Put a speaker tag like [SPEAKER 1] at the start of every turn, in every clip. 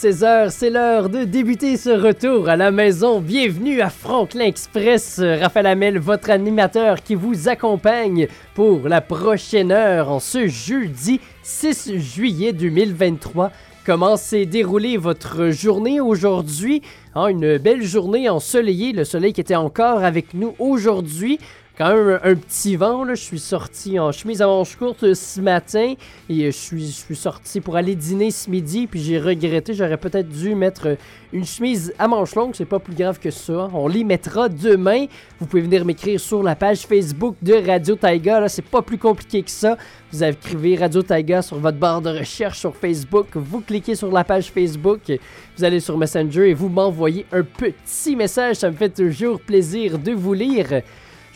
[SPEAKER 1] Il est 16 heures, c'est l'heure de débuter ce retour à la maison. Bienvenue à Franklin Express. Raphaël Hamel, votre animateur qui vous accompagne pour la prochaine heure en ce jeudi 6 juillet 2023. Comment s'est déroulée votre journée aujourd'hui? Ah, une belle journée ensoleillée, le soleil qui était encore avec nous aujourd'hui quand même un, petit vent. Je suis sorti en chemise à manches courtes ce matin et je suis, je suis sorti pour aller dîner ce midi. Puis j'ai regretté, j'aurais peut-être dû mettre une chemise à manches longues. C'est pas plus grave que ça. On les mettra demain. Vous pouvez venir m'écrire sur la page Facebook de Radio Taiga. C'est pas plus compliqué que ça. Vous écrivez Radio Taiga sur votre barre de recherche sur Facebook. Vous cliquez sur la page Facebook. Vous allez sur Messenger et vous m'envoyez un petit message. Ça me fait toujours plaisir de vous lire.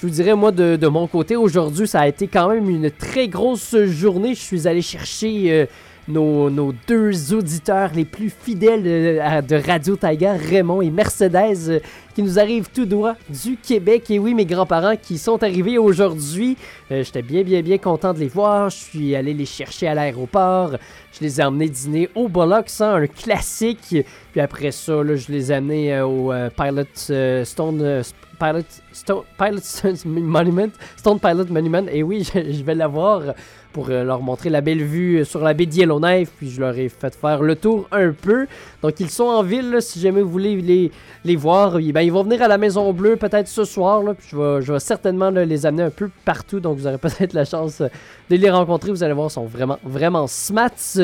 [SPEAKER 1] Je vous dirais, moi, de, mon côté, aujourd'hui, ça a été quand même une très grosse journée. Je suis allé chercher euh, nos, deux auditeurs les plus fidèles euh, de Radio Taiga, Raymond et Mercedes, euh, qui nous arrivent tout droit du Québec. Et oui, mes grands-parents qui sont arrivés aujourd'hui. J'étais bien, bien, bien content de les voir. Je suis allé les chercher à l'aéroport. Je les ai emmenés dîner au Bollocks, un classique. Puis après ça, je les ai amenés au Pilot Stone Pilot, Stone, Monument, Stone Pilot Monument. Et oui, je, vais l'avoir pour euh, leur montrer la belle vue sur la baie de Yellowknife. Puis je leur ai fait faire le tour un peu. Donc ils sont en ville, si jamais vous voulez les, voir. Ben, ils vont venir à la Maison Bleue peut-être ce soir. Puis je vais, certainement les amener un peu partout. Donc vous aurez peut-être la chance de les rencontrer. Vous allez voir, ils sont vraiment, vraiment smats.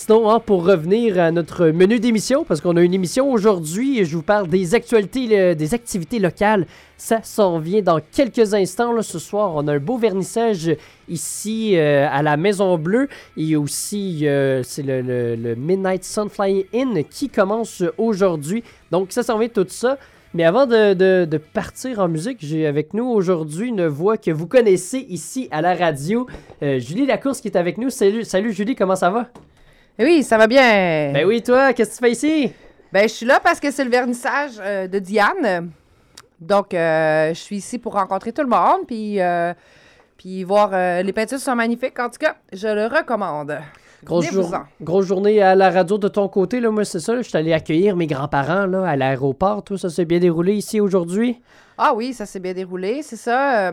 [SPEAKER 1] Sinon, hein, pour revenir à notre menu d'émission, parce qu'on a une émission aujourd'hui, je vous parle des actualités, des activités locales. Ça s'en vient dans quelques instants. Ce soir, on a un beau vernissage ici euh, à la Maison Bleue. Et aussi, euh, c'est le, Midnight Sunfly Inn qui commence aujourd'hui. Donc, ça s'en vient tout ça. Mais avant de, partir en musique, j'ai avec nous aujourd'hui une voix que vous connaissez ici à la radio. Euh, Julie Lacourse qui est avec nous. Salut, salut Julie, comment ça va?
[SPEAKER 2] Oui, ça va bien.
[SPEAKER 1] Ben oui, toi, qu'est-ce que tu fais ici?
[SPEAKER 2] Ben, je suis là parce que c'est le vernissage euh, de Diane. Donc, euh, je suis ici pour rencontrer tout le monde, puis, euh, puis voir les peintures sont magnifiques. En tout cas, je le recommande.
[SPEAKER 1] Grosse, grosse journée à la radio de ton côté, là, moi, c'est ça. je suis allé accueillir mes grands-parents là, à l'aéroport. Tout ça s'est bien déroulé ici aujourd'hui?
[SPEAKER 2] Ah oui, ça s'est bien déroulé, c'est ça.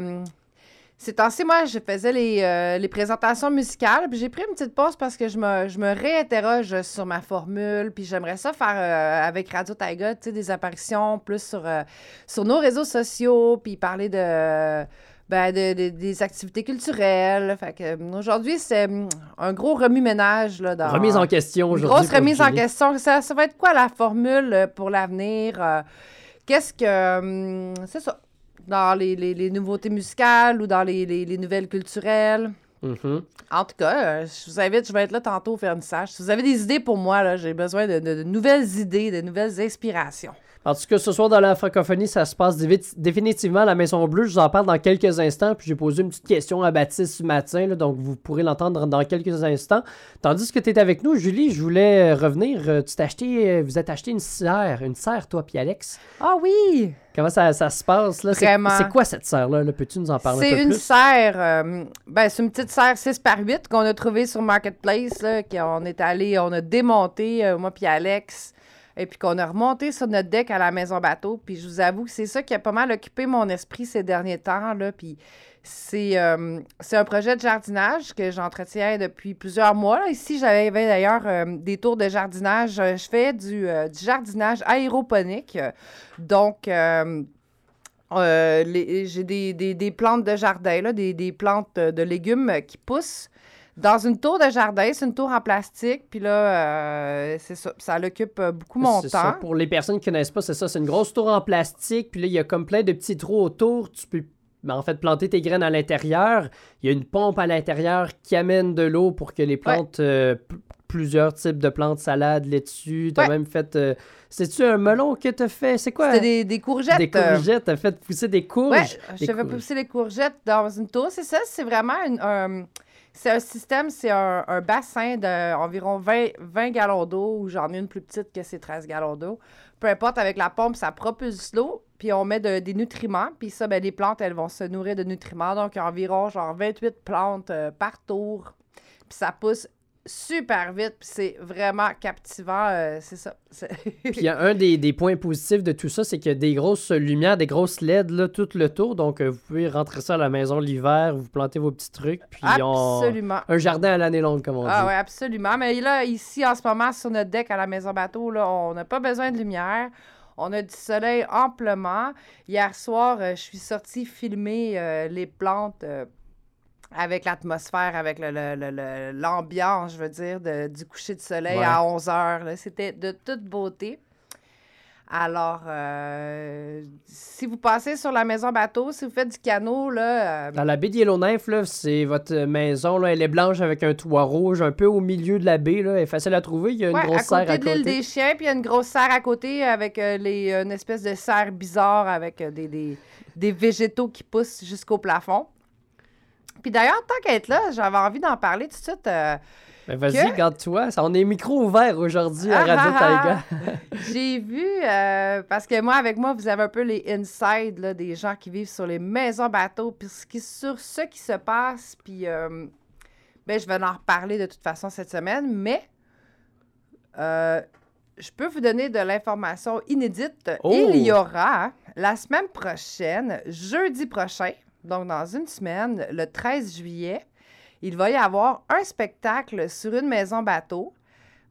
[SPEAKER 2] C'est temps-ci, moi, je faisais les, euh, les présentations musicales, puis j'ai pris une petite pause parce que je me, je me réinterroge sur ma formule, puis j'aimerais ça faire euh, avec Radio Taiga, tu sais, des apparitions plus sur, euh, sur nos réseaux sociaux, puis parler de, ben, de, des activités culturelles. Fait que aujourd'hui, c'est mm, un gros remue-ménage. Là, dans,
[SPEAKER 1] remise en question aujourd'hui.
[SPEAKER 2] Grosse remise en question. Ça, ça va être quoi la formule pour l'avenir? Qu'est-ce que. Mm, c'est ça dans les, les, nouveautés musicales ou dans les, les nouvelles culturelles.
[SPEAKER 1] Mm-hmm.
[SPEAKER 2] En tout cas, euh, je vous invite, je vais être là tantôt au vernissage. Si vous avez des idées pour moi, j'ai besoin de, de, nouvelles idées, de nouvelles inspirations.
[SPEAKER 1] En tout cas, ce soir dans la francophonie, ça se passe définitivement à la Maison Bleue. Je vous en parle dans quelques instants. Puis j'ai posé une petite question à Baptiste ce matin, donc vous pourrez l'entendre dans quelques instants. Tandis que tu es avec nous, Julie, je voulais revenir. Euh, tu t'es acheté, euh, vous êtes acheté une serre, une serre, toi puis Alex.
[SPEAKER 2] Ah oui!
[SPEAKER 1] Comment ça, se passe là? C'est quoi cette serre-là? -là, Peux-tu nous en parler un peu
[SPEAKER 2] C'est une serre, euh, ben, c'est une petite serre 6 par 8 qu'on a trouvée sur Marketplace. Là, qu'on est allé, on a démonté, moi puis Alex et puis qu'on a remonté sur notre deck à la maison bateau. Puis je vous avoue que c'est ça qui a pas mal occupé mon esprit ces derniers temps. Là. Puis c'est, euh, un projet de jardinage que j'entretiens depuis plusieurs mois. Ici, j'avais d'ailleurs euh, des tours de jardinage. Je fais du, euh, jardinage aéroponique. Donc, j'ai des, plantes de jardin, là, des, des plantes de légumes qui poussent dans une tour de jardin, c'est une tour en plastique, puis là, euh, c'est ça, ça l'occupe euh, beaucoup mon temps. Ça.
[SPEAKER 1] Pour les personnes qui ne connaissent pas, c'est ça, c'est une grosse tour en plastique, puis là, il y a comme plein de petits trous autour, tu peux en fait planter tes graines à l'intérieur. Il y a une pompe à l'intérieur qui amène de l'eau pour que les plantes, euh, plusieurs types de plantes, salades, laitue, tu as même fait... C'est-tu un melon que tu as fait? C'est quoi?
[SPEAKER 2] C'était des, courgettes.
[SPEAKER 1] Des courgettes, tu as fait pousser des courges.
[SPEAKER 2] Ouais, je fais pousser les courgettes dans une tour. C'est ça, c'est vraiment un c'est un système, c'est un, bassin d'environ 20, 20 gallons d'eau, ou j'en ai une plus petite que c'est 13 gallons d'eau. Peu importe, avec la pompe, ça propulse l'eau, puis on met des nutriments, puis ça, ben, les plantes, elles vont se nourrir de nutriments. Donc, environ genre 28 plantes euh, par tour, puis ça pousse super vite, puis c'est vraiment captivant, euh, c'est ça.
[SPEAKER 1] Puis un des, des points positifs de tout ça, c'est qu'il y a des grosses lumières, des grosses LED là, tout le tour. Donc, euh, vous pouvez rentrer ça à la maison l'hiver, vous plantez vos petits trucs. Puis on-
[SPEAKER 2] Absolument.
[SPEAKER 1] un jardin à l'année longue, comme on
[SPEAKER 2] Ah
[SPEAKER 1] dit.
[SPEAKER 2] oui, absolument. Mais là, ici, en ce moment, sur notre deck à la maison bateau, là, on n'a pas besoin de lumière. On a du soleil amplement. Hier soir, euh, je suis sortie filmer euh, les plantes euh, avec l'atmosphère, avec le- le- le- le- l'ambiance, je veux dire, de- du coucher de soleil
[SPEAKER 1] Ouais.
[SPEAKER 2] à 11 heures. C'était de toute beauté. Alors, euh, si vous passez sur la maison bateau, si vous faites du canot, là, euh,
[SPEAKER 1] Dans la baie de Yellowknife, là, c'est votre maison, là, elle est blanche avec un toit rouge, un peu au milieu de la baie, là, elle est facile à trouver, il y a une
[SPEAKER 2] Ouais,
[SPEAKER 1] grosse
[SPEAKER 2] à
[SPEAKER 1] serre
[SPEAKER 2] côté
[SPEAKER 1] à
[SPEAKER 2] de l'île
[SPEAKER 1] côté.
[SPEAKER 2] des chiens, puis il y a une grosse serre à côté avec euh, les, une espèce de serre bizarre avec des, des, des végétaux qui poussent jusqu'au plafond. Puis d'ailleurs, tant qu'à être là, j'avais envie d'en parler tout de suite. euh,
[SPEAKER 1] Ben, Vas-y,
[SPEAKER 2] que-
[SPEAKER 1] garde-toi, on est micro ouvert aujourd'hui à
[SPEAKER 2] Ah,
[SPEAKER 1] Radio
[SPEAKER 2] ah,
[SPEAKER 1] Taïga.
[SPEAKER 2] J'ai vu, euh, parce que moi, avec moi, vous avez un peu les inside là, des gens qui vivent sur les maisons bateaux, puis sur ce qui se passe, puis euh, ben, je vais en reparler de toute façon cette semaine, mais euh, je peux vous donner de l'information inédite.
[SPEAKER 1] Oh!
[SPEAKER 2] Il y aura la semaine prochaine, jeudi prochain, donc dans une semaine, le 13 juillet, il va y avoir un spectacle sur une maison bateau.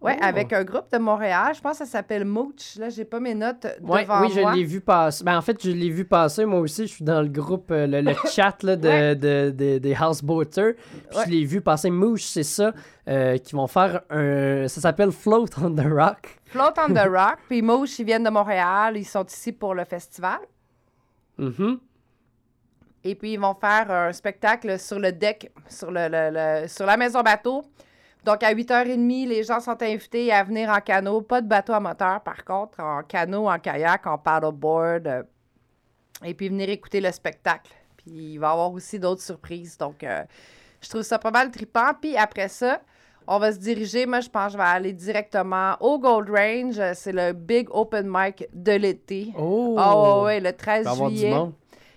[SPEAKER 2] Oui,
[SPEAKER 1] Oh!
[SPEAKER 2] avec un groupe de Montréal. Je pense que ça s'appelle Mooch. Là, j'ai pas mes notes
[SPEAKER 1] Ouais,
[SPEAKER 2] devant
[SPEAKER 1] oui, je
[SPEAKER 2] moi.
[SPEAKER 1] l'ai vu passer. Ben, en fait, je l'ai vu passer, moi aussi. Je suis dans le groupe, euh, le, le chat là, de,
[SPEAKER 2] Ouais.
[SPEAKER 1] de- de- des houseboaters. Puis
[SPEAKER 2] Ouais.
[SPEAKER 1] Je l'ai vu passer Mouche, c'est ça, euh, qui vont faire un. Ça s'appelle Float on the Rock.
[SPEAKER 2] Float on the Rock. Puis Mooch, ils viennent de Montréal. Ils sont ici pour le festival.
[SPEAKER 1] Mhm.
[SPEAKER 2] Et puis, ils vont faire un spectacle sur le deck, sur, le, le- le- sur la maison bateau. Donc, à 8h30, les gens sont invités à venir en canot. Pas de bateau à moteur, par contre, en canot, en kayak, en paddleboard. euh, et puis, venir écouter le spectacle. Puis, il va y avoir aussi d'autres surprises. Donc, euh, je trouve ça pas mal trippant. Puis, après ça, on va se diriger. Moi, je pense que je vais aller directement au Gold Range. C'est le big open mic de l'été.
[SPEAKER 1] Oh!
[SPEAKER 2] Ah ouais, le
[SPEAKER 1] Il
[SPEAKER 2] 13
[SPEAKER 1] va y avoir du
[SPEAKER 2] juillet.
[SPEAKER 1] monde.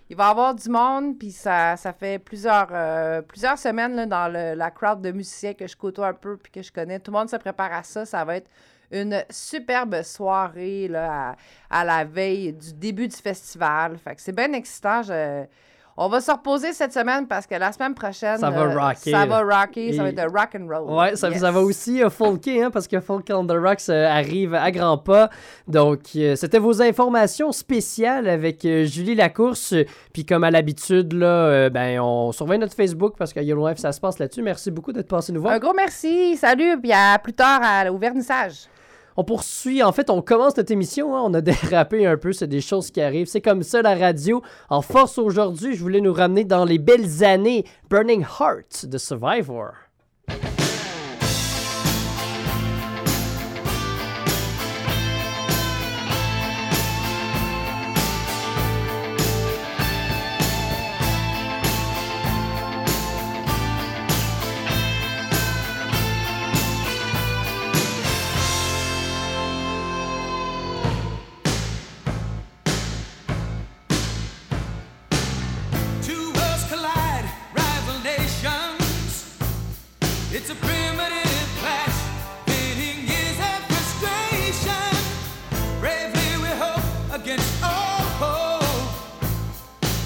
[SPEAKER 2] Il va y avoir du monde, puis ça, ça fait plusieurs, euh, plusieurs semaines là, dans le- la crowd de musiciens que je côtoie un peu puis que je connais. Tout le monde se prépare à ça. Ça va être une superbe soirée là, à, à la veille du début du festival. Fait que c'est bien excitant. Je- On va se reposer cette semaine parce que la semaine prochaine,
[SPEAKER 1] Ça va
[SPEAKER 2] euh,
[SPEAKER 1] rocker,
[SPEAKER 2] Ça va rocker, ça va être rock and roll.
[SPEAKER 1] Ouais, ça,
[SPEAKER 2] Yes.
[SPEAKER 1] ça va aussi euh, folker, hein, parce que Folk on the Rocks euh, arrive à grands pas. Donc, euh, c'était vos informations spéciales avec euh, Julie Lacourse. Puis, comme à l'habitude, là, ben, on surveille notre Facebook parce qu'à Yellowknife, ça se passe là-dessus. Merci beaucoup d'être passé nous voir.
[SPEAKER 2] Un gros merci. Salut, puis à plus tard à- au vernissage.
[SPEAKER 1] On poursuit, en fait, on commence notre émission, hein, on a dérapé un peu, c'est des choses qui arrivent. C'est comme ça la radio. En force aujourd'hui, je voulais nous ramener dans les belles années Burning Heart de Survivor.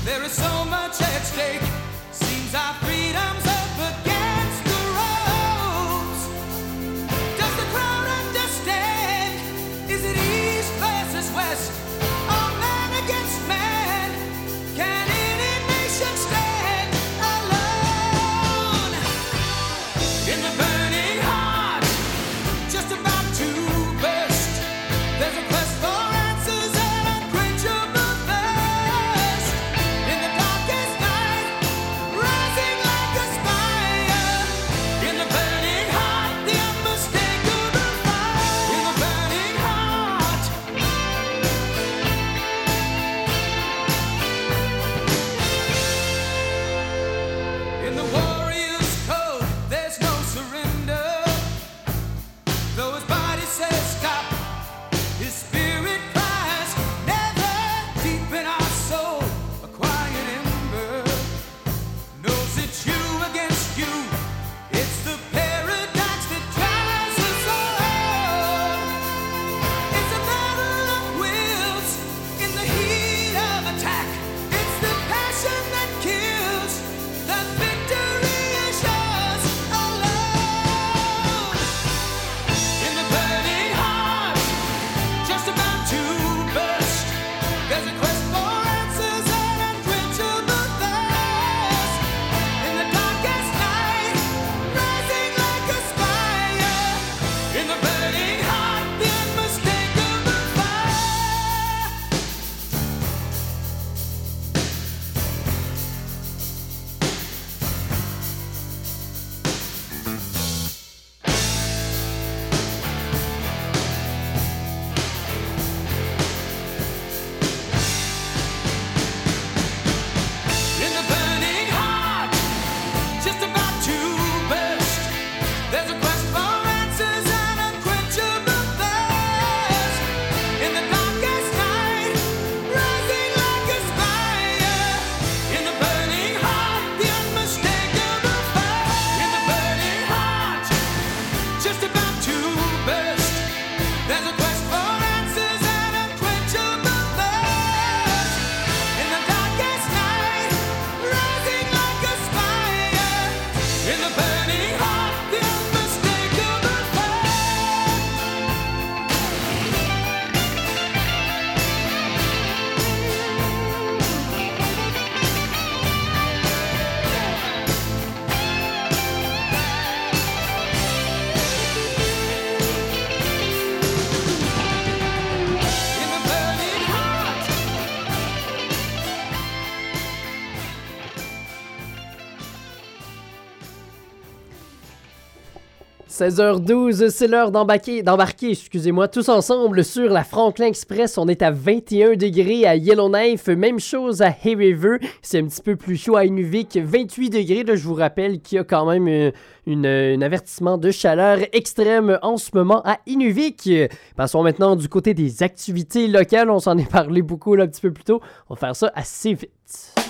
[SPEAKER 3] There is so much at stake. Seems our
[SPEAKER 1] 16h12, c'est l'heure d'embarquer, d'embarquer, excusez-moi, tous ensemble sur la Franklin Express. On est à 21 degrés à Yellowknife, même chose à Hay River. C'est un petit peu plus chaud à Inuvik, 28 degrés. Là, je vous rappelle qu'il y a quand même euh, une, un avertissement de chaleur extrême en ce moment à Inuvik. Passons maintenant du côté des activités locales. On s'en est parlé beaucoup là, un petit peu plus tôt. On va faire ça assez vite.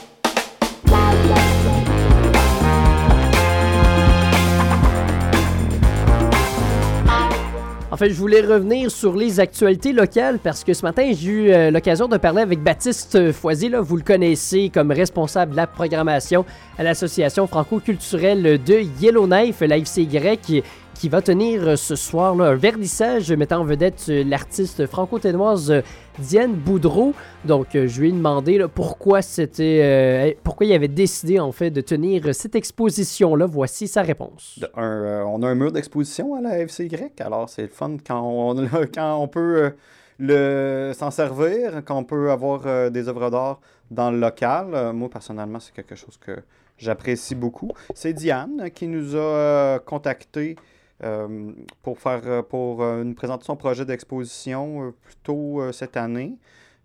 [SPEAKER 1] En fait, je voulais revenir sur les actualités locales parce que ce matin, j'ai eu euh, l'occasion de parler avec Baptiste Foisy. Là, vous le connaissez comme responsable de la programmation à l'Association franco-culturelle de Yellowknife, la FCY, qui, va tenir euh, ce soir un vernissage mettant en vedette euh, l'artiste franco-ténoise euh, Diane Boudreau. Donc, je lui ai demandé pourquoi c'était, euh, pourquoi il avait décidé en fait de tenir cette exposition-là. Voici sa réponse.
[SPEAKER 4] On a un mur d'exposition à la FCY, alors c'est le fun quand on, peut le, s'en servir, quand on peut avoir des œuvres d'art dans le local. Moi, personnellement, c'est quelque chose que j'apprécie beaucoup. C'est Diane qui nous a contactés pour faire euh, pour euh, nous présenter son projet d'exposition euh, plus tôt euh, cette année.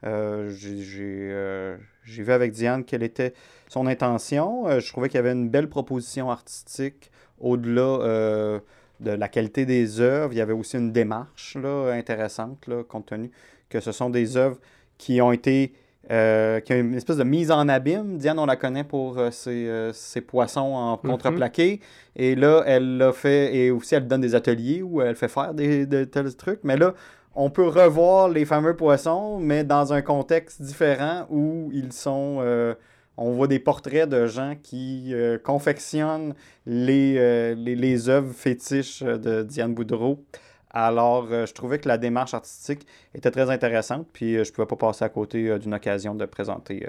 [SPEAKER 4] Euh, j'ai euh, vu avec Diane quelle était son intention. Euh, je trouvais qu'il y avait une belle proposition artistique au-delà euh, de la qualité des œuvres. Il y avait aussi une démarche là, intéressante, là, compte tenu que ce sont des œuvres qui ont été euh, qui ont une espèce de mise en abîme. Diane, on la connaît pour euh, ses, euh, ses poissons en contreplaqué. Et là, elle l'a fait, et aussi elle donne des ateliers où elle fait faire des, de tels trucs. Mais là, on peut revoir les fameux poissons, mais dans un contexte différent où ils sont. euh, on voit des portraits de gens qui confectionnent les, les, les œuvres fétiches de Diane Boudreau. Alors, euh, je trouvais que la démarche artistique était très intéressante, puis euh, je ne pouvais pas passer à côté euh, d'une occasion de présenter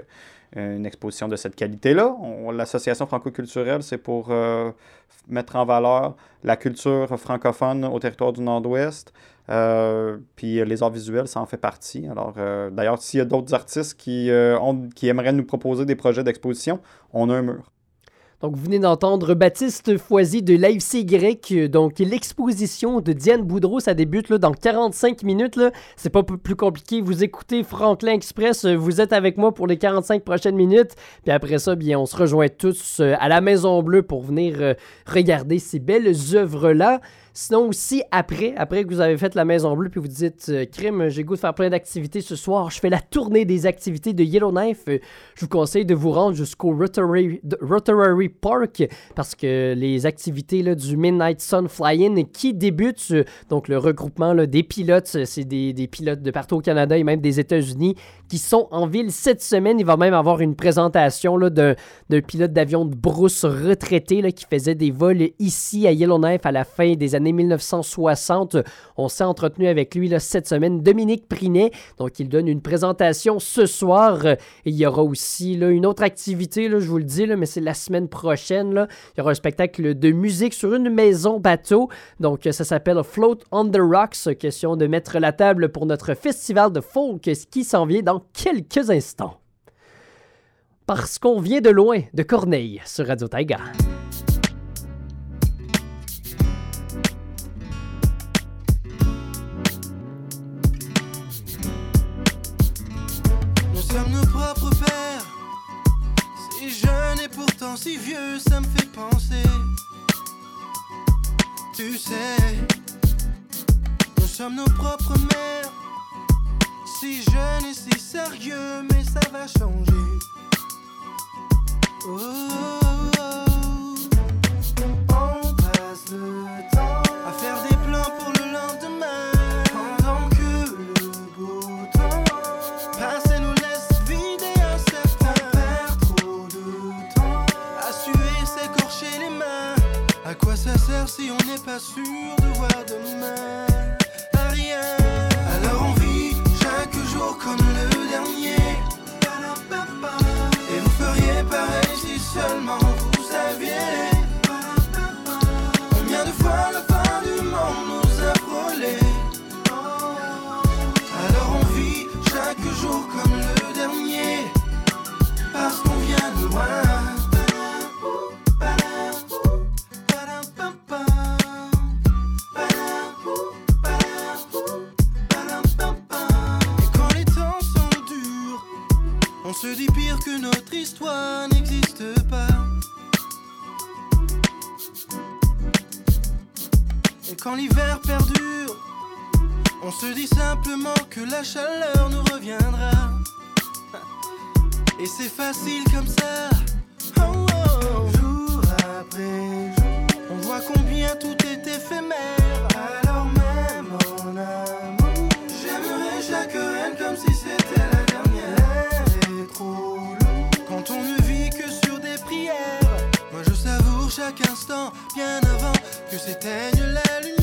[SPEAKER 4] une exposition de cette qualité-là. On- L'association franco-culturelle, c'est pour mettre en valeur la culture francophone au territoire du Nord-Ouest, puis les arts visuels, ça en fait partie. Alors, d'ailleurs, s'il y a d'autres artistes qui, qui aimeraient nous proposer des projets d'exposition, on a un mur.
[SPEAKER 1] Donc, vous venez d'entendre Baptiste Foisy de l'AFCY. Donc, l'exposition de Diane Boudreau, ça débute là, dans 45 minutes. C'est pas plus compliqué. Vous écoutez Franklin Express. Vous êtes avec moi pour les 45 prochaines minutes. Puis après ça, bien, on se rejoint tous euh, à la Maison Bleue pour venir euh, regarder ces belles œuvres-là. Sinon aussi, après, après que vous avez fait la Maison Bleue, puis vous dites, euh, crime, j'ai goût de faire plein d'activités ce soir, je fais la tournée des activités de Yellowknife, euh, je vous conseille de vous rendre jusqu'au Rotary, Rotary Park, parce que les activités du Midnight Sun Fly-In qui débutent, euh, donc le regroupement des pilotes, c'est des, des pilotes de partout au Canada et même des États-Unis qui sont en ville cette semaine. Il va même avoir une présentation d'un pilote d'avion de brousse retraité là, qui faisait des vols ici à Yellowknife à la fin des années 1960. On s'est entretenu avec lui là, cette semaine, Dominique Prinet. Donc, il donne une présentation ce soir. Il y aura aussi là, une autre activité, je vous le dis, mais c'est la semaine prochaine. Il y aura un spectacle de musique sur une maison bateau. Donc, ça s'appelle Float on the Rocks. Question de mettre la table pour notre festival de folk qui s'en vient quelques instants. Parce qu'on vient de loin, de Corneille, sur Radio Taiga.
[SPEAKER 5] Nous sommes nos propres pères. Si jeune et pourtant si vieux, ça me fait penser. Tu sais, nous sommes nos propres mères. Si jeune et si sérieux, mais ça va changer. Oh, oh, oh. On passe le temps à faire des plans pour le lendemain. Pendant que le beau temps passe et nous laisse vider un certain. On perd trop de temps à suer, s'écorcher les mains. À quoi ça sert si on n'est pas sûr de voir demain? seulement vous saviez. Combien de fois la fin du monde nous a frôlés Alors on vit chaque jour comme le dernier. Parce qu'on vient de loin. Se dit pire que notre histoire. Quand l'hiver perdure, on se dit simplement que la chaleur nous reviendra. Et c'est facile comme ça. Oh, oh. Jour après jour, on voit combien tout est éphémère. Alors même en amour, j'aimerais chaque haine comme si c'était la dernière. Trop long quand on ne vit que sur des prières. Moi je savoure chaque instant bien avant que s'éteigne la lumière.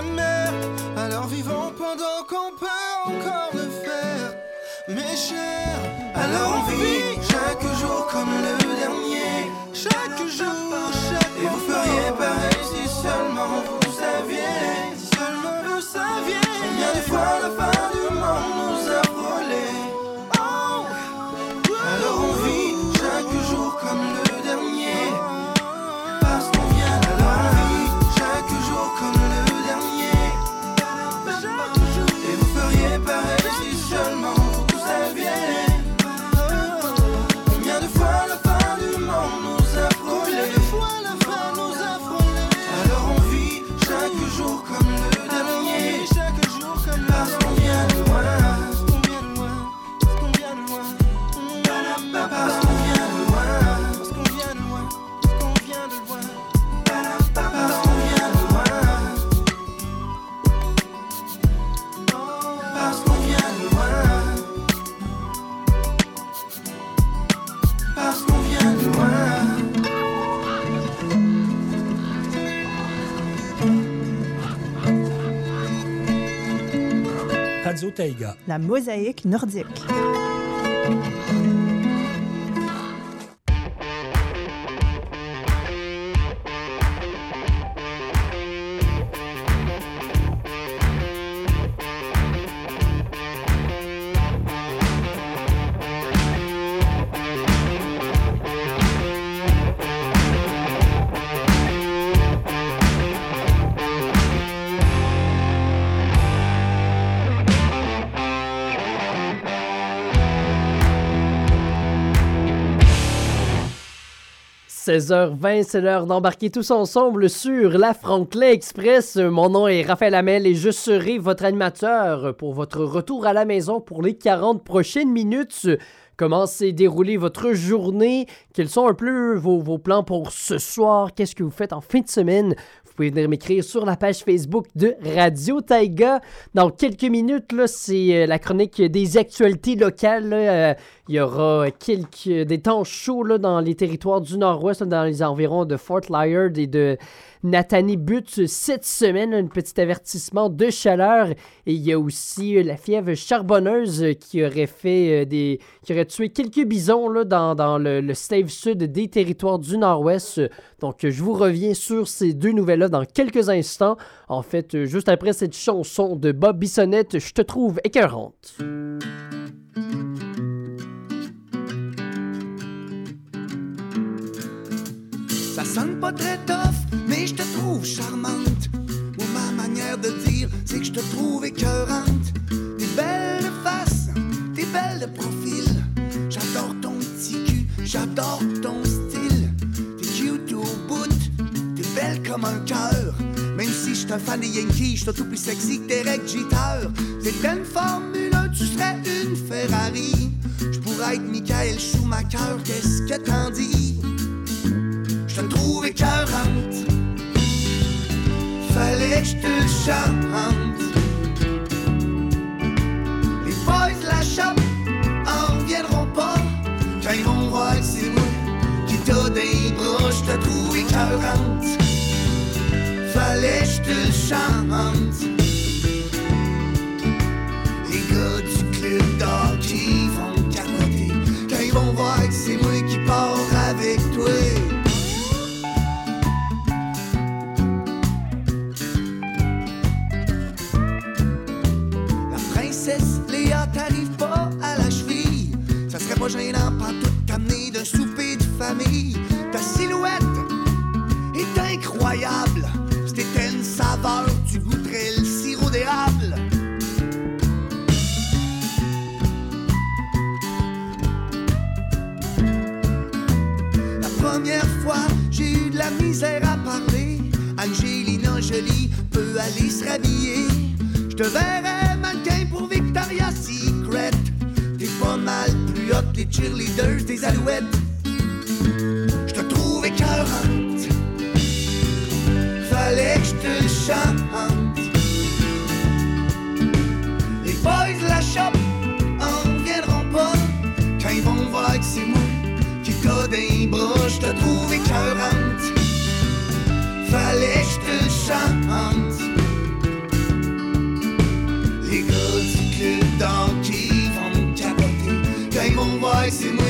[SPEAKER 5] Éphémère. Alors vivons pendant qu'on peut encore le faire, mes chers. Alors on vit chaque jour comme le dernier. Chaque jour, chaque Et vous feriez pareil si seulement vous saviez. Si seulement vous saviez. Combien de fois la La
[SPEAKER 6] mosaïque nordique.
[SPEAKER 1] « 16h20, c'est l'heure d'embarquer tous ensemble sur la Franklin Express. Mon nom est Raphaël Hamel et je serai votre animateur pour votre retour à la maison pour les 40 prochaines minutes. Comment s'est déroulée votre journée? Quels sont un peu vos plans pour ce soir? Qu'est-ce que vous faites en fin de semaine? Pouvez venir m'écrire sur la page Facebook de Radio Taïga. Dans quelques minutes, c'est euh, la chronique des actualités locales. Euh, il y aura quelques, des temps chauds dans les territoires du Nord-Ouest, dans les environs de Fort Liard et de Nathanie Butte cette semaine. Un petit avertissement de chaleur. Et il y a aussi euh, la fièvre charbonneuse qui aurait fait euh, des. qui aurait tué quelques bisons dans, le, le sud des territoires du Nord-Ouest. Donc, je vous reviens sur ces deux nouvelles-là dans quelques instants. En fait, euh, juste après cette chanson de Bob Bissonnette, je te trouve écœurante.
[SPEAKER 7] Ça sonne pas très tough, mais je te trouve charmante. Ou ma manière de dire, c'est que je te trouve écœurante. T'es belle de face, t'es belle de profil. J'adore ton petit cul, j'adore ton style. T'es cute au bout, t'es belle comme un cœur. Même si je un fan des Yankees, je tout plus sexy que Derek Jeter. T'es une Formule 1, tu serais une Ferrari. Je pourrais être Michael Schumacher, qu'est-ce que t'en dis? Te chante. Les boys de la shop en reviendront pas. Quand ils vont voir que c'est moi qui t'a des bras, je te trouve écœurante. Fallait que je te chante. Misère à parler. Angelina Jolie peut aller se rhabiller. Je te verrais mannequin pour Victoria's Secret. T'es pas mal plus que les cheerleaders des alouettes. Je te trouve écœurante. Fallait que je chante. Chante. Les gars du club d'hockey vont me capoter quand ils vont voir c'est moi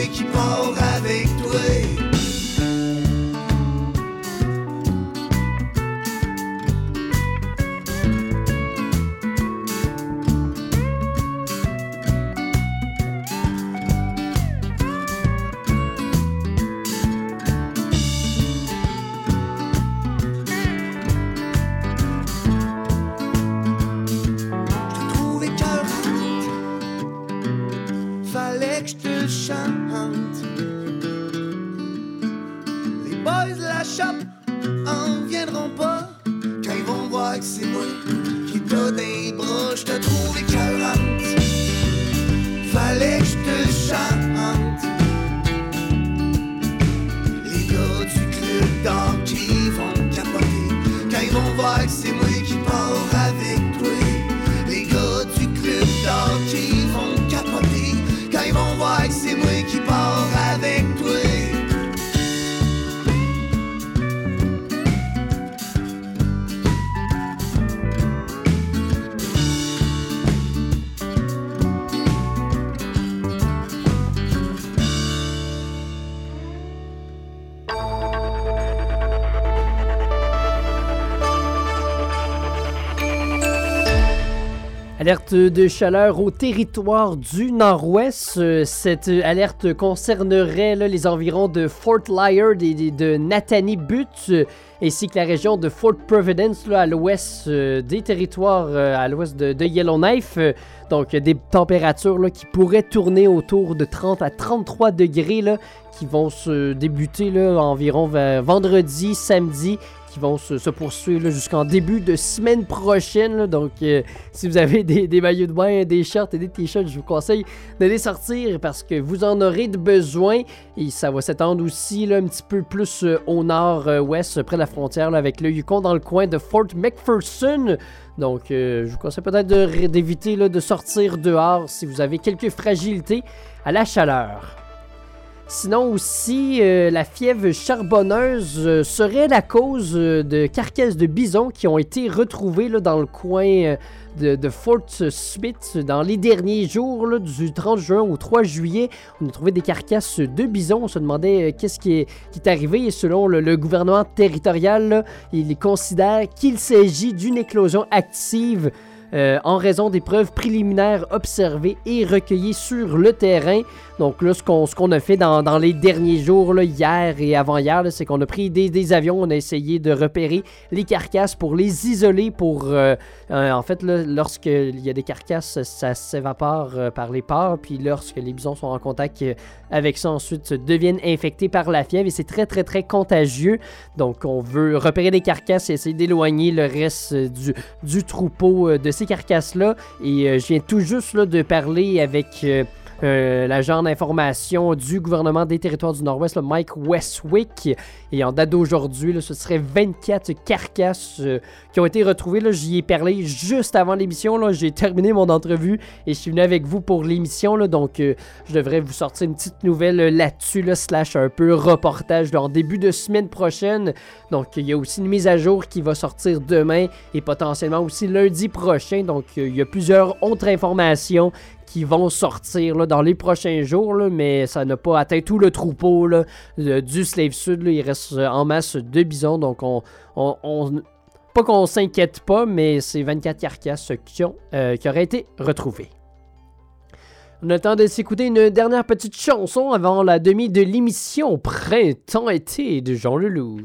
[SPEAKER 1] Alerte de chaleur au territoire du Nord-Ouest. Euh, Cette alerte concernerait les environs de Fort Lyard et de- Nathanie Butte, euh, ainsi que la région de Fort Providence à l'ouest euh, des territoires, à l'ouest de, Yellowknife. Donc des températures qui pourraient tourner autour de 30 à 33 degrés, qui vont se débuter environ vendredi, samedi, qui vont se, poursuivre jusqu'en début de semaine prochaine. donc, euh, si vous avez des, maillots de bain, des shirts et des t-shirts, je vous conseille de les sortir parce que vous en aurez de besoin. Et ça va s'étendre aussi un petit peu plus euh, au nord-ouest, près de la frontière avec le Yukon, dans le coin de Fort McPherson. Donc, euh, je vous conseille peut-être d'éviter de sortir dehors si vous avez quelques fragilités à la chaleur. Sinon aussi, euh, la fièvre charbonneuse euh, serait la cause euh, de carcasses de bisons qui ont été retrouvées dans le coin de, Fort Smith dans les derniers jours, du 30 juin au 3 juillet. On a trouvé des carcasses de bisons. On se demandait qu'est-ce qui est, arrivé. Selon le, gouvernement territorial, il considère qu'il s'agit d'une éclosion active euh, en raison des preuves préliminaires observées et recueillies sur le terrain. Donc là, ce qu'on qu'on a fait dans, dans les derniers jours, là, hier et avant-hier, c'est qu'on a pris des, des avions, on a essayé de repérer les carcasses pour les isoler, pour... euh, euh, en fait, lorsqu'il y a des carcasses, ça s'évapore euh, par les pores, puis lorsque les bisons sont en contact euh, avec ça, ensuite, deviennent infectés par la fièvre, et c'est très, très, très contagieux. Donc, on veut repérer des carcasses et essayer d'éloigner le reste du, du troupeau de carcasses-là. Et euh, je viens tout juste là, de parler avec euh, l'agent d'information du gouvernement des territoires du Nord-Ouest, le Mike Westwick. Et en date d'aujourd'hui, ce serait 24 carcasses euh, qui ont été retrouvées. J'y ai parlé juste avant l'émission. J'ai terminé mon entrevue et je suis venu avec vous pour l'émission. Donc, euh, je devrais vous sortir une petite nouvelle là-dessus, là, slash un peu reportage en début de semaine prochaine. Donc, il y a aussi une mise à jour qui va sortir demain et potentiellement aussi lundi prochain. Donc, il y a plusieurs autres informations qui vont sortir là, dans les prochains jours, là, mais ça n'a pas atteint tout le troupeau là, de- du Slave Sud. Il reste euh, en masse deux bisons, donc on, pas qu'on s'inquiète pas, mais c'est 24 carcasses qui, ont, euh, qui auraient été retrouvées. On a le temps de s'écouter une dernière petite chanson avant la demi de l'émission Printemps-été de Jean Leloup.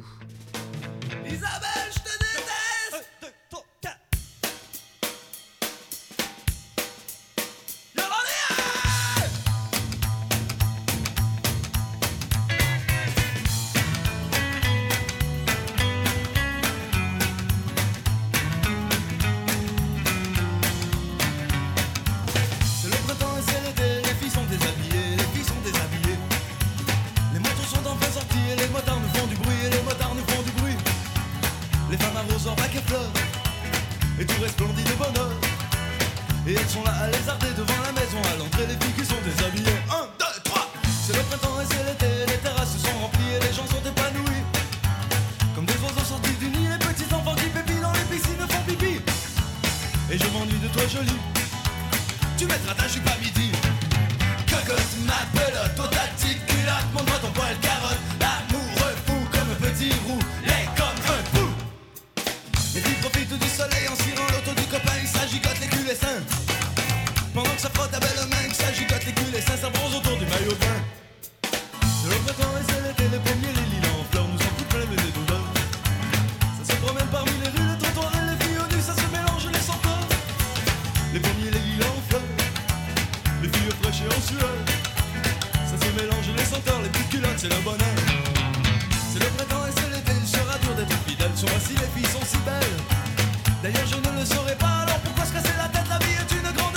[SPEAKER 8] Sont si belles. D'ailleurs, je ne le saurais pas, alors pourquoi se casser la tête? La vie est une grande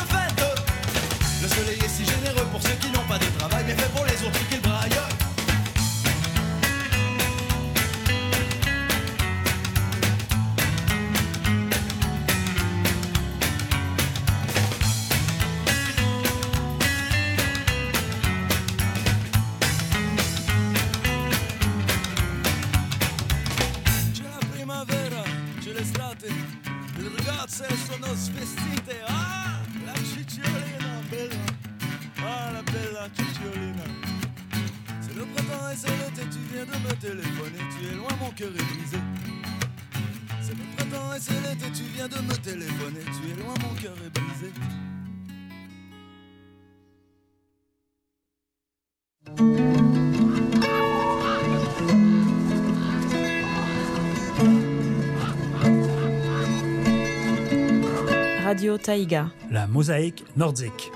[SPEAKER 9] Radio Taïga.
[SPEAKER 10] La mosaïque nordique.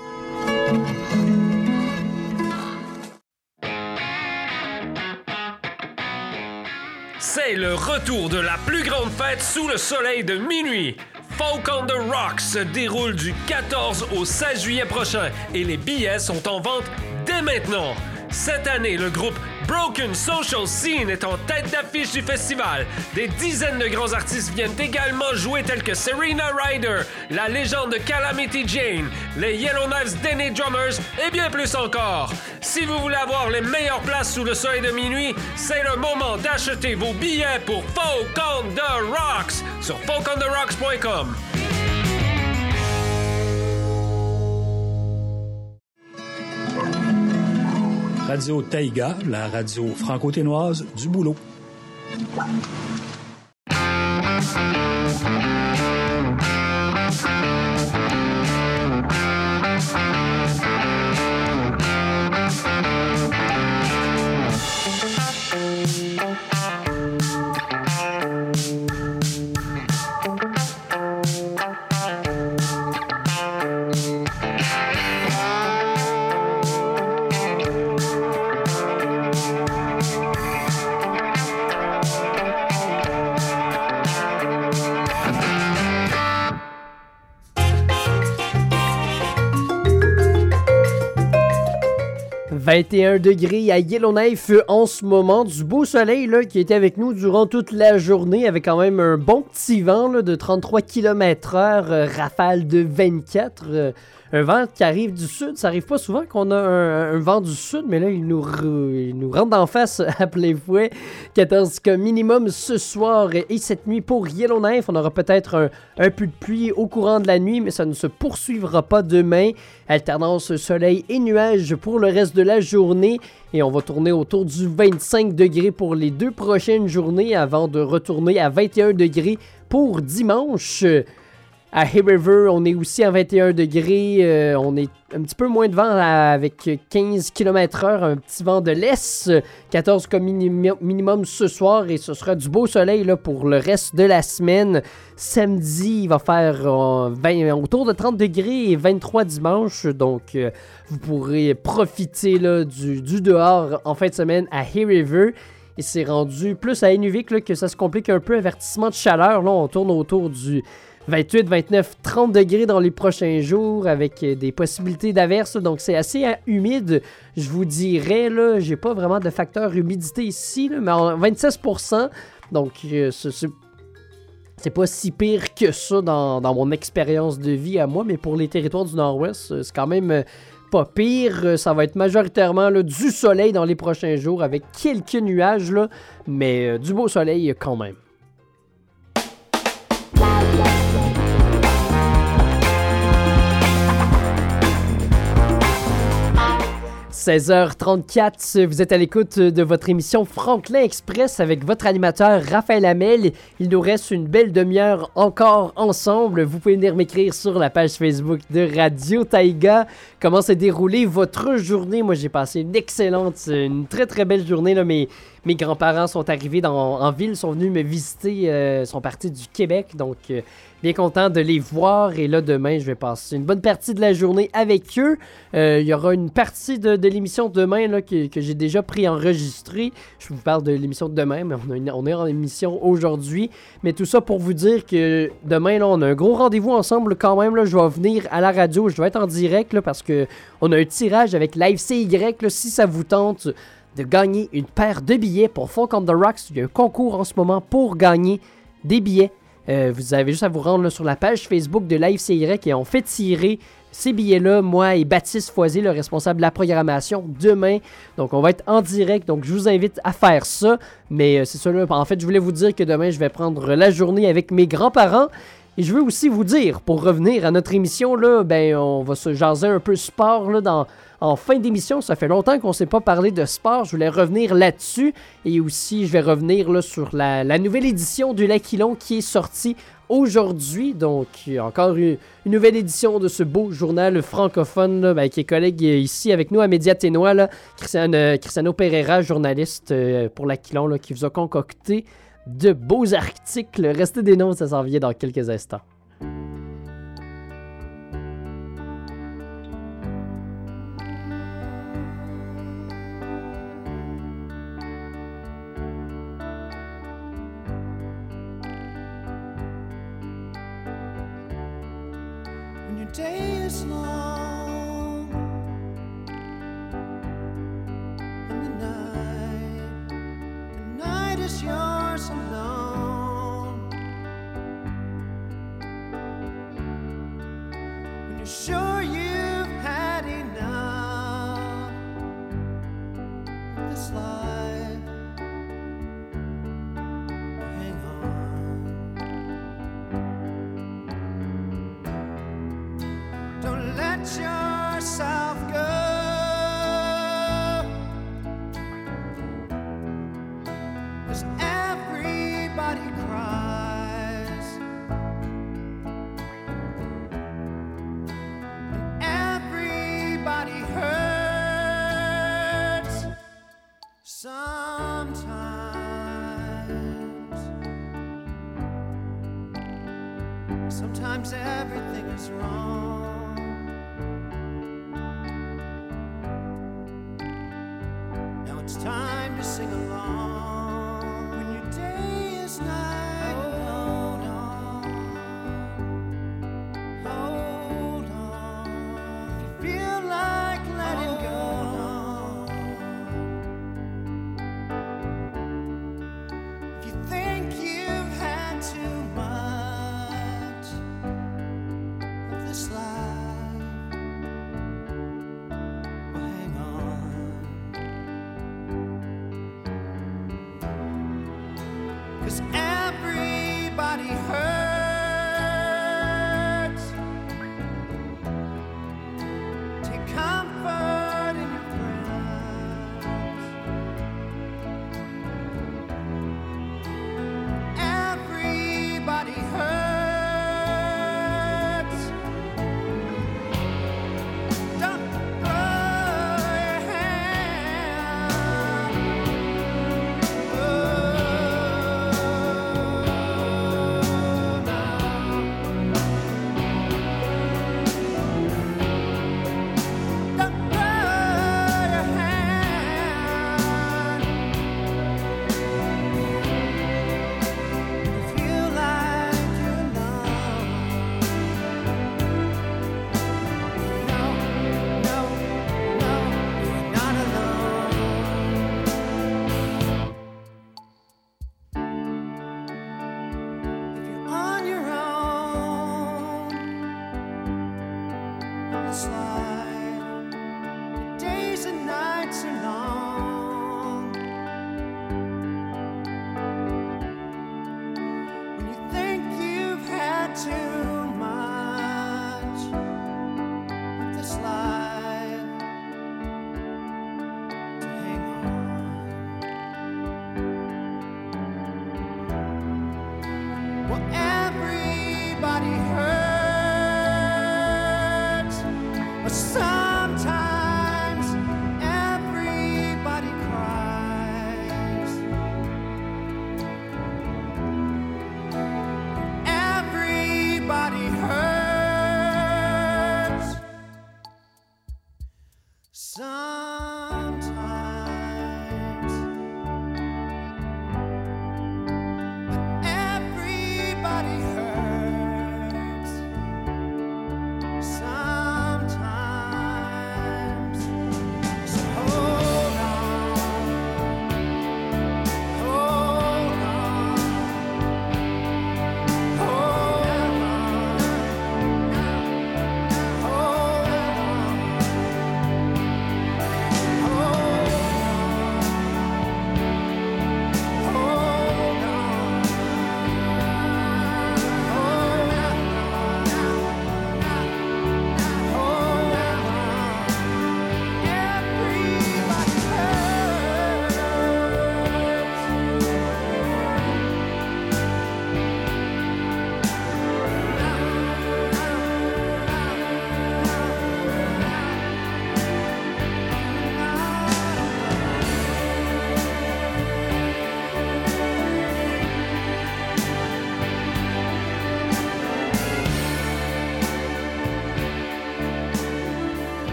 [SPEAKER 11] C'est le retour de la plus grande fête sous le soleil de minuit. Folk on the Rocks se déroule du 14 au 16 juillet prochain et les billets sont en vente dès maintenant. Cette année, le groupe Broken Social Scene est en tête d'affiche du festival. Des dizaines de grands artistes viennent également jouer tels que Serena Ryder, la légende de Calamity Jane, les Yellowknives Denny Drummers et bien plus encore. Si vous voulez avoir les meilleures places sous le soleil de minuit, c'est le moment d'acheter vos billets pour Folk on the Rocks sur folkontherocks.com.
[SPEAKER 10] Radio Taïga, la radio franco-ténoise du boulot.
[SPEAKER 1] « 21 degrés à Yellowknife en ce moment. Du beau soleil là, qui était avec nous durant toute la journée avec quand même un bon petit vent là, de 33 km/h, euh, rafale de 24. euh, un vent qui arrive du sud. Ça arrive pas souvent qu'on a un, vent du sud, mais là, il nous, rentre d'en face à plein fouet. 14 cas minimum ce soir et cette nuit pour Yellowknife. On aura peut-être un, un peu de pluie au courant de la nuit, mais ça ne se poursuivra pas demain. Alternance soleil et nuages pour le reste de la journée. Et on va tourner autour du 25 degrés pour les deux prochaines journées avant de retourner à 21 degrés pour dimanche. À Hay River, on est aussi à 21 degrés. euh, on est un petit peu moins de vent avec 15 km/h, un petit vent de l'est. euh, 14 comme minimum, ce soir et ce sera du beau soleil pour le reste de la semaine. Samedi, il va faire euh, 20 autour de 30 degrés et 23 dimanche. Donc, euh, vous pourrez profiter du, dehors en fin de semaine à Hay River. Et c'est rendu plus à Inuvik que ça se complique un peu. Avertissement de chaleur. Là, on tourne autour du 28, 29, 30 degrés dans les prochains jours avec euh, des possibilités d'averses. Donc, c'est assez euh, humide. Je vous dirais, là, j'ai pas vraiment de facteur humidité ici, là, mais en 26%. Donc, euh, ce- ce- c'est pas si pire que ça dans, mon expérience de vie à moi, mais pour les territoires du Nord-Ouest, euh, c'est quand même pas pire. Ça va être majoritairement là, du soleil dans les prochains jours avec quelques nuages, là, mais du beau soleil quand même. 16h34, vous êtes à l'écoute de votre émission Franklin Express avec votre animateur Raphaël Hamel. Il nous reste une belle demi-heure encore ensemble. Vous pouvez venir m'écrire sur la page Facebook de Radio Taïga. Comment s'est déroulée votre journée? Moi, j'ai passé une excellente, une très très belle journée. Là. Mes, grands-parents sont arrivés dans- en ville, sont venus me visiter, euh, sont partis du Québec. Donc, euh, bien content de les voir. Et là, demain, je vais passer une bonne partie de la journée avec eux. Euh, Il y aura une partie de, de l'émission demain là, que, j'ai déjà pris enregistrée. Je vous parle de l'émission de demain, mais on, est en émission aujourd'hui. Mais tout ça pour vous dire que demain, là, on a un gros rendez-vous ensemble quand même. Là, je vais venir à la radio, je dois être en direct là, parce que on a un tirage avec Live CY. Là, si ça vous tente de gagner une paire de billets pour Folk on the Rocks, il y a un concours en ce moment pour gagner des billets. Euh, vous avez juste à vous rendre sur la page Facebook de Live CY et on fait tirer ces billets-là, moi et Baptiste Foisy, le responsable de la programmation, demain. Donc, on va être en direct. Donc, je vous invite à faire ça. Mais euh, c'est ça. En fait, je voulais vous dire que demain, je vais prendre la journée avec mes grands-parents. Et je veux aussi vous dire, pour revenir à notre émission, là, ben, on va se jaser un peu sport là, dans, en fin d'émission. Ça fait longtemps qu'on ne s'est pas parlé de sport. Je voulais revenir là-dessus. Et aussi, je vais revenir là, sur la, nouvelle édition du L'Aquilon qui est sortie aujourd'hui. Donc, encore une, nouvelle édition de ce beau journal francophone ben, qui est collègue ici avec nous à Média Ténois, là, Christiane, euh, Cristiano Pereira, journaliste euh, pour l'Aquilon, qui vous a concocté de beaux articles. Restez des noms, ça s'en vient dans quelques instants.
[SPEAKER 5] Sing along. When your day is night,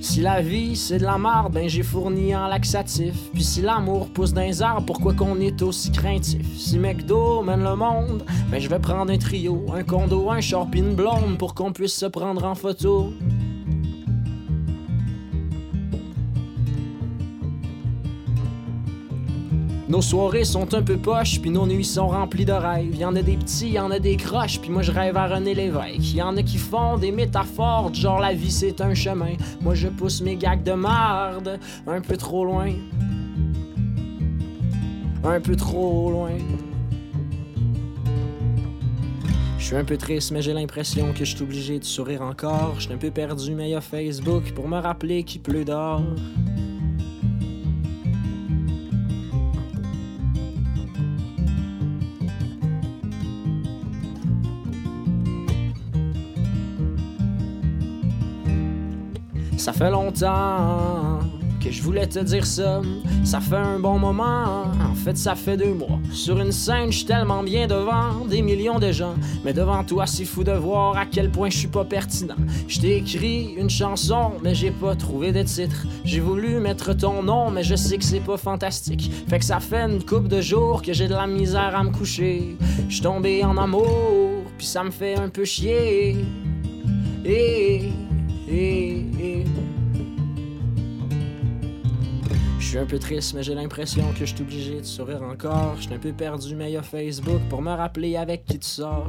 [SPEAKER 6] Si la vie c'est de la marde, ben j'ai fourni en laxatif. Puis si l'amour pousse dans les arbres, pourquoi qu'on est aussi craintif? Si McDo mène le monde, ben je vais prendre un trio, un condo, un une blonde pour qu'on puisse se prendre en photo. Nos soirées sont un peu poches, puis nos nuits sont remplies de rêves. Y en a des petits, y en a des croches, puis moi je rêve à René Lévesque. Y en a qui font des métaphores, genre la vie c'est un chemin. Moi je pousse mes gags de marde un peu trop loin. Un peu trop loin. Je suis un peu triste, mais j'ai l'impression que je suis obligé de sourire encore. Je suis un peu perdu, mais y a Facebook pour me rappeler qu'il pleut dehors. Ça fait longtemps que je voulais te dire ça. Ça fait un bon moment. En fait, ça fait deux mois. Sur une scène, je tellement bien devant des millions de gens. Mais devant toi, c'est fou de voir à quel point je suis pas pertinent. Je t'ai écrit une chanson, mais j'ai pas trouvé de titre. J'ai voulu mettre ton nom, mais je sais que c'est pas fantastique. Fait que ça fait une coupe de jours que j'ai de la misère à me coucher. Je tombé en amour, puis ça me fait un peu chier. Et, Je suis un peu triste, mais j'ai l'impression que je suis obligé de sourire encore. Je suis un peu perdu, mais y a Facebook pour me rappeler avec qui tu sors.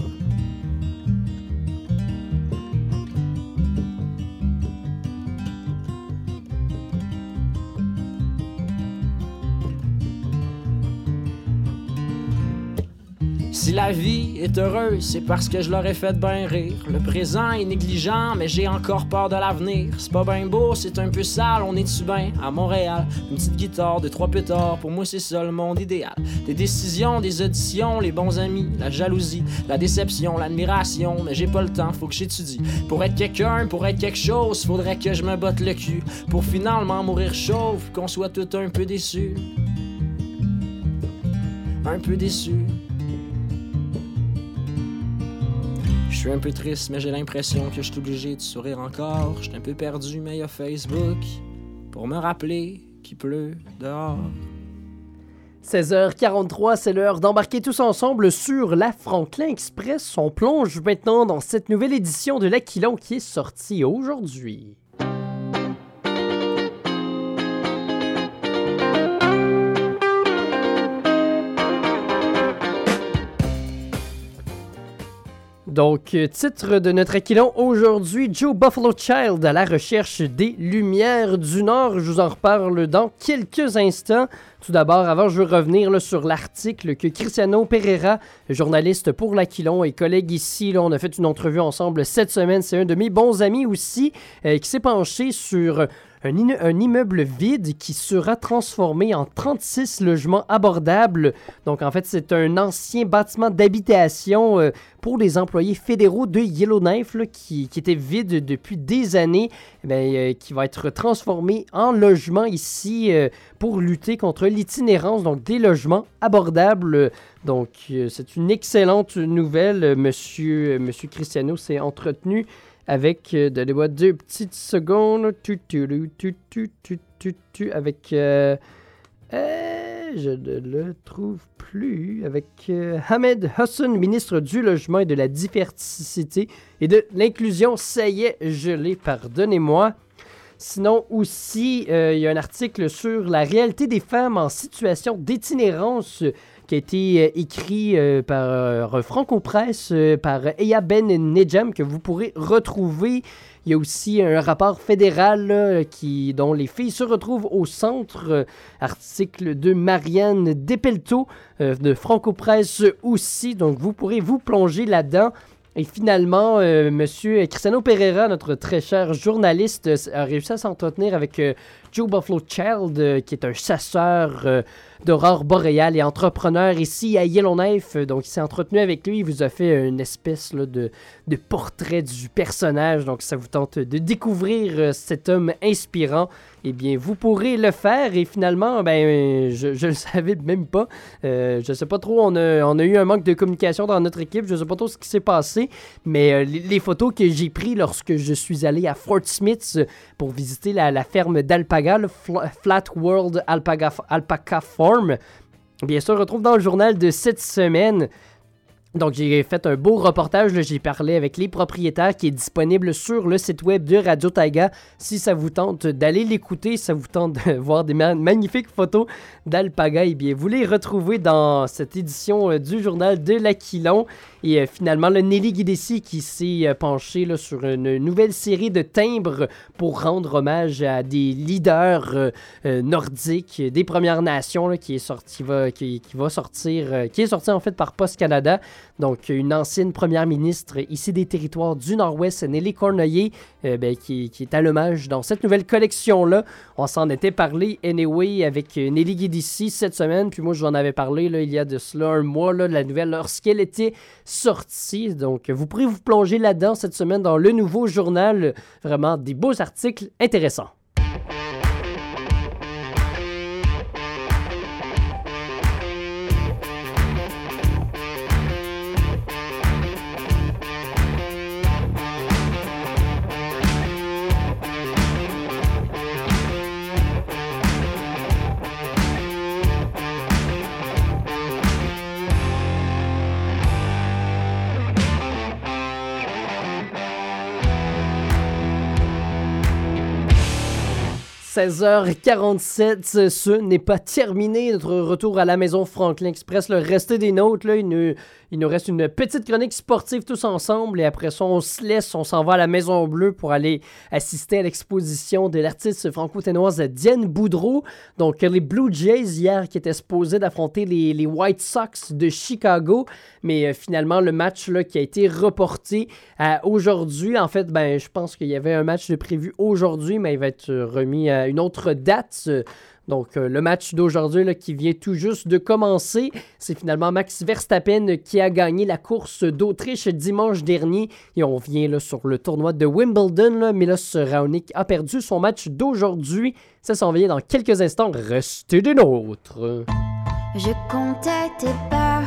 [SPEAKER 6] Si la vie est heureuse, c'est parce que je l'aurais fait bien rire. Le présent est négligent, mais j'ai encore peur de l'avenir. C'est pas bien beau, c'est un peu sale, on est-tu bien à Montréal? Une petite guitare, deux, trois pétards, pour moi c'est ça le monde idéal. Des décisions, des auditions, les bons amis, la jalousie, la déception, l'admiration, mais j'ai pas le temps, faut que j'étudie. Pour être quelqu'un, pour être quelque chose, faudrait que je me botte le cul. Pour finalement mourir chauve, qu'on soit tout un peu déçus. Un peu déçus. Suis un peu triste, mais j'ai l'impression que je suis obligé de sourire encore. Je suis un peu perdu, mais il y a Facebook pour me rappeler qu'il pleut dehors.
[SPEAKER 1] 16h43, c'est l'heure d'embarquer tous ensemble sur la Franklin Express. On plonge maintenant dans cette nouvelle édition de l'Aquilon qui est sortie aujourd'hui. Donc, euh, titre de notre aquilon aujourd'hui, Joe Buffalo Child à la recherche des Lumières du Nord. Je vous en reparle dans quelques instants. Tout d'abord, avant, je veux revenir sur l'article que Cristiano Pereira, journaliste pour l'Aquilon et collègue ici, on a fait une entrevue ensemble cette semaine. C'est un de mes bons amis aussi euh, qui s'est penché sur un, immeuble vide qui sera transformé en 36 logements abordables. Donc, en fait, c'est un ancien bâtiment d'habitation euh, pour les employés fédéraux de Yellowknife qui, était vide depuis des années, bien, euh, qui va être transformé en logement ici euh, pour lutter contre l'itinérance, donc des logements abordables. Donc, c'est une excellente nouvelle. Monsieur, Monsieur Cristiano s'est entretenu avec, euh, donnez-moi deux petites secondes, tu, avec, euh, euh, je ne le trouve plus, avec euh, Hamed Hassan, ministre du Logement et de la Diversité et de l'Inclusion, ça y est, je l'ai, pardonnez-moi. Sinon aussi, il y a un article sur la réalité des femmes en situation d'itinérance qui a été euh, écrit euh, par euh, Franco Presse, par Eya Ben Nejam, que vous pourrez retrouver. Il y a aussi un rapport fédéral qui, dont les filles se retrouvent au centre. article de Marianne Despelto euh, de Franco Presse aussi. Donc, vous pourrez vous plonger là-dedans. Et finalement, euh, Monsieur Cristiano Pereira, notre très cher journaliste, a réussi à s'entretenir avec Joe Buffalo Child, euh, qui est un chasseur euh, d'aurore boréale et entrepreneur ici à Yellowknife. Donc, il s'est entretenu avec lui. Il vous a fait une espèce de, de portrait du personnage. Donc, ça vous tente de découvrir euh, cet homme inspirant. Eh bien, vous pourrez le faire. Et finalement, ben, je ne le savais même pas. Je sais pas trop. On a, on a eu un manque de communication dans notre équipe. Je sais pas trop ce qui s'est passé. Mais les, photos que j'ai prises lorsque je suis allé à Fort Smith pour visiter la, la ferme Flat World Alpaca, Alpaca Farm, bien sûr, on retrouve dans le journal de cette semaine. Donc, j'ai fait un beau reportage. J'ai parlé avec les propriétaires qui est disponible sur le site web de Radio Taiga. Si ça vous tente d'aller l'écouter, ça vous tente de voir des ma- magnifiques photos d'alpaga, eh bien, vous les retrouvez dans cette édition euh, du journal de l'Aquilon. Et euh, finalement, le Nelly Guidessi qui s'est euh, penché sur une nouvelle série de timbres pour rendre hommage à des leaders nordiques des Premières Nations qui est sorti, va, qui, va sortir, qui est sorti en fait par Post Canada. Donc, une ancienne première ministre ici des territoires du Nord-Ouest, Nelly Cornoyer, euh, ben, qui, est à l'hommage dans cette nouvelle collection-là. On s'en était parlé, anyway, avec euh, Nelly Guidici cette semaine. Puis moi, je vous en avais parlé il y a de cela un mois, de la nouvelle lorsqu'elle était sortie. Donc, vous pourrez vous plonger là-dedans cette semaine dans le nouveau journal. Vraiment des beaux articles intéressants. « 16h47, ce n'est pas terminé notre retour à la maison Franklin Express. Le reste des nôtres, là, il, nous, il nous reste une petite chronique sportive tous ensemble et après ça, on se laisse, on s'en va à la Maison Bleue pour aller assister à l'exposition de l'artiste franco-ténoise Diane Boudreau. Donc, les Blue Jays hier qui étaient supposés d'affronter les, White Sox de Chicago, mais euh, finalement, le match qui a été reporté à aujourd'hui. En fait, ben, je pense qu'il y avait un match prévu aujourd'hui, mais il va être euh, remis à une autre date. Donc, euh, le match d'aujourd'hui qui vient tout juste de commencer, c'est finalement Max Verstappen qui a gagné la course d'Autriche dimanche dernier. Et on vient sur le tournoi de Wimbledon. Là, Milos Raonic a perdu son match d'aujourd'hui. Ça s'en vient dans quelques instants. Restez des nôtres.
[SPEAKER 12] Je comptais tes pas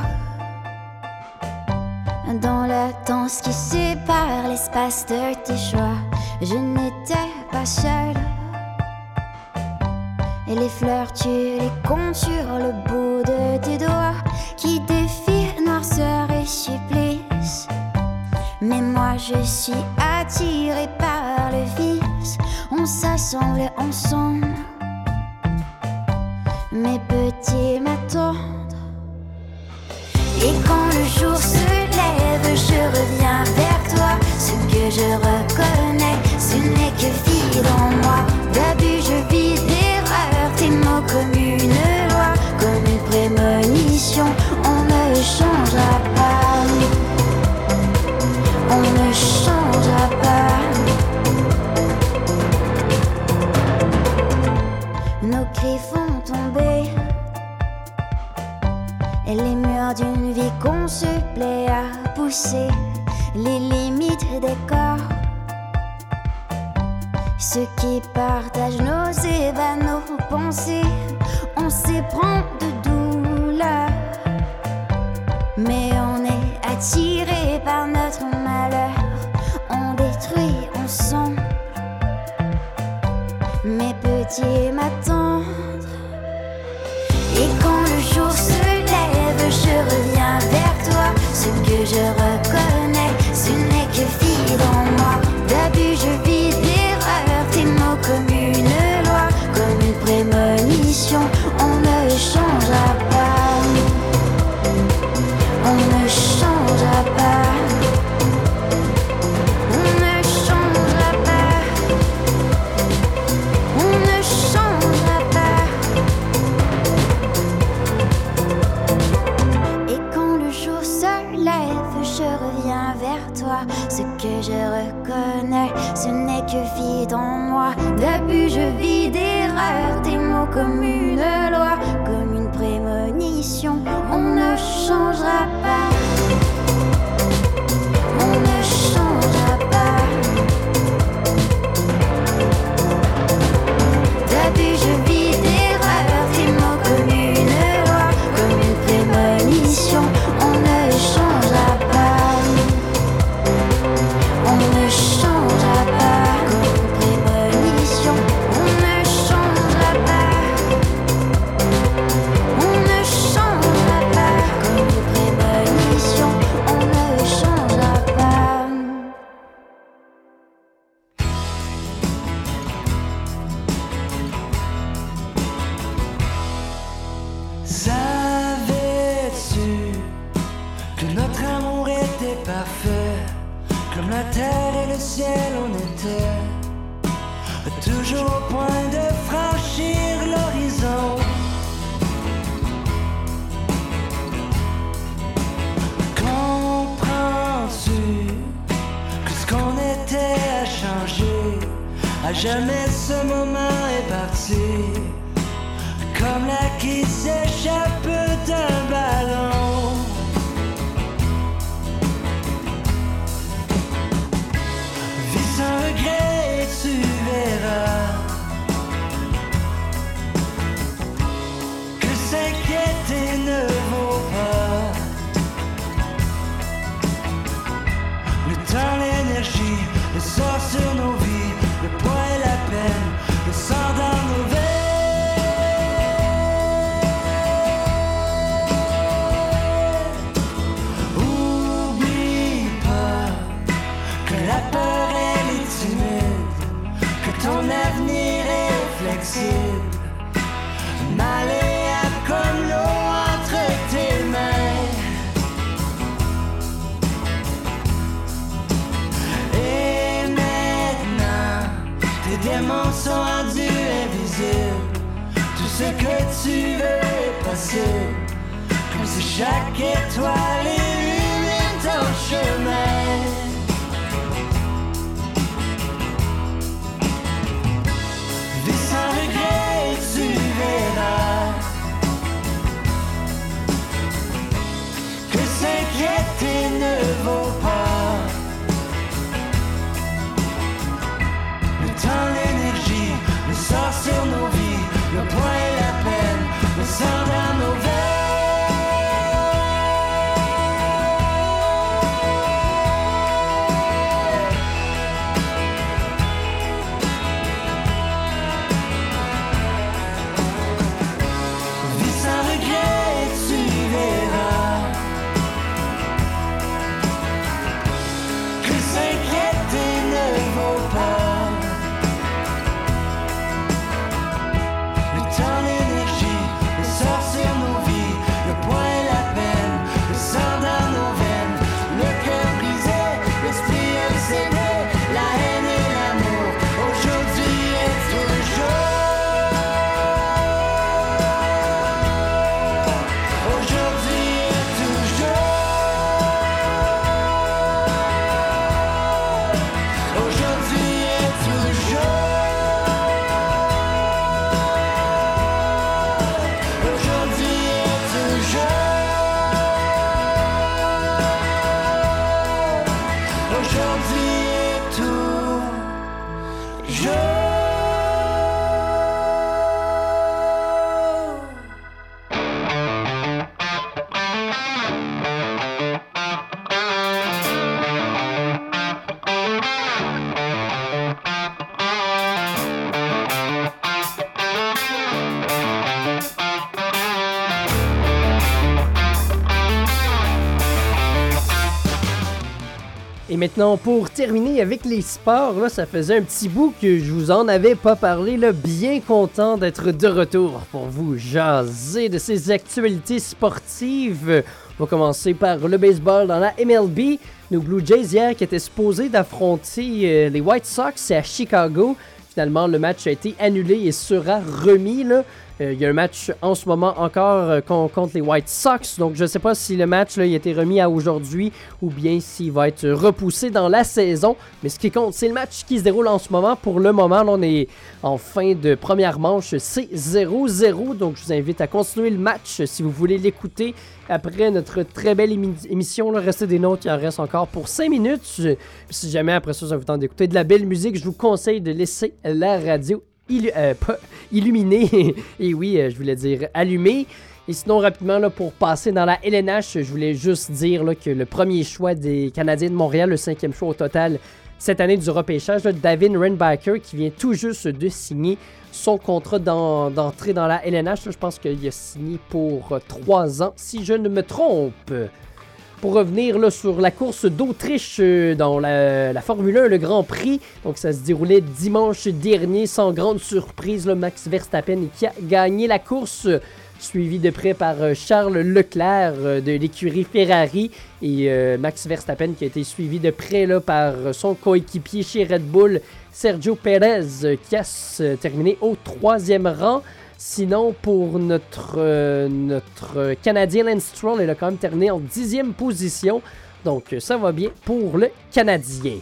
[SPEAKER 12] Dans la danse qui sépare l'espace de tes choix, je n'étais pas seule. Et les fleurs, tu les comptes sur le bout de tes doigts qui défient noirceur et supplice. Mais moi, je suis attirée par le vice. On s'assemble ensemble. Mes petits m'attendent. Et quand le jour se lève, je reviens vers toi. Ce que je reconnais, ce n'est que vide en moi. Comme une loi, comme une prémonition. On ne changera pas. On ne changera pas. Nos cris font tomber et les murs d'une vie qu'on plaît à pousser, les limites des corps. Ceux qui partagent nos ébats, nos pensées, on s'éprend de douleur. Mais on est attiré par notre malheur, on détruit ensemble. Mes petits m'attendent.
[SPEAKER 13] À jamais ce moment est parti comme l'air qui s'échappe d'un ballon. Ce que tu veux possible. Comme si chaque étoile illumine ton chemin. Vis sans regret et tu verras que s'inquiéter ne vaut pas. Le temps, l'énergie, le sort sur nos vies,
[SPEAKER 1] maintenant, pour terminer avec les sports, ça faisait un petit bout que je vous en avais pas parlé. Bien content d'être de retour pour vous jaser de ces actualités sportives. On va commencer par le baseball dans la MLB. Nos Blue Jays hier qui étaient supposés d'affronter euh, les White Sox, à Chicago. Finalement, le match a été annulé et sera remis. Euh, il y a un match en ce moment encore euh, con- contre les White Sox. Donc, je ne sais pas si le match a été remis à aujourd'hui ou bien s'il va être repoussé dans la saison. Mais ce qui compte, c'est le match qui se déroule en ce moment. Pour le moment, là, on est en fin de première manche. C'est 0-0. Donc, je vous invite à continuer le match si vous voulez l'écouter après notre très belle émi- émission. Restez des notes, il en reste encore pour 5 minutes. Si jamais après ça, ça vous tente d'écouter de la belle musique, je vous conseille de laisser la radio euh, pas illuminée. Et oui, euh, je voulais dire allumée. Et sinon, rapidement, là, pour passer dans la LNH, je voulais juste dire que le premier choix des Canadiens de Montréal, le cinquième choix au total cette année du repêchage, là, David Renbacker, qui vient tout juste de signer son contrat d'en- d'entrée dans la LNH. je pense qu'il a signé pour euh, trois ans, si je ne me trompe. Pour revenir sur la course d'Autriche euh, dans la, Formule 1, le Grand Prix, donc ça se déroulait dimanche dernier sans grande surprise. Max Verstappen qui a gagné la course, suivi de près par euh, Charles Leclerc euh, de l'écurie Ferrari et Max Verstappen qui a été suivi de près par son coéquipier chez Red Bull, Sergio Perez, qui a terminé au troisième rang. Sinon, pour notre, euh, notre Canadien Lance Stroll, il a quand même terminé en dixième position. Donc, euh, ça va bien pour le Canadien.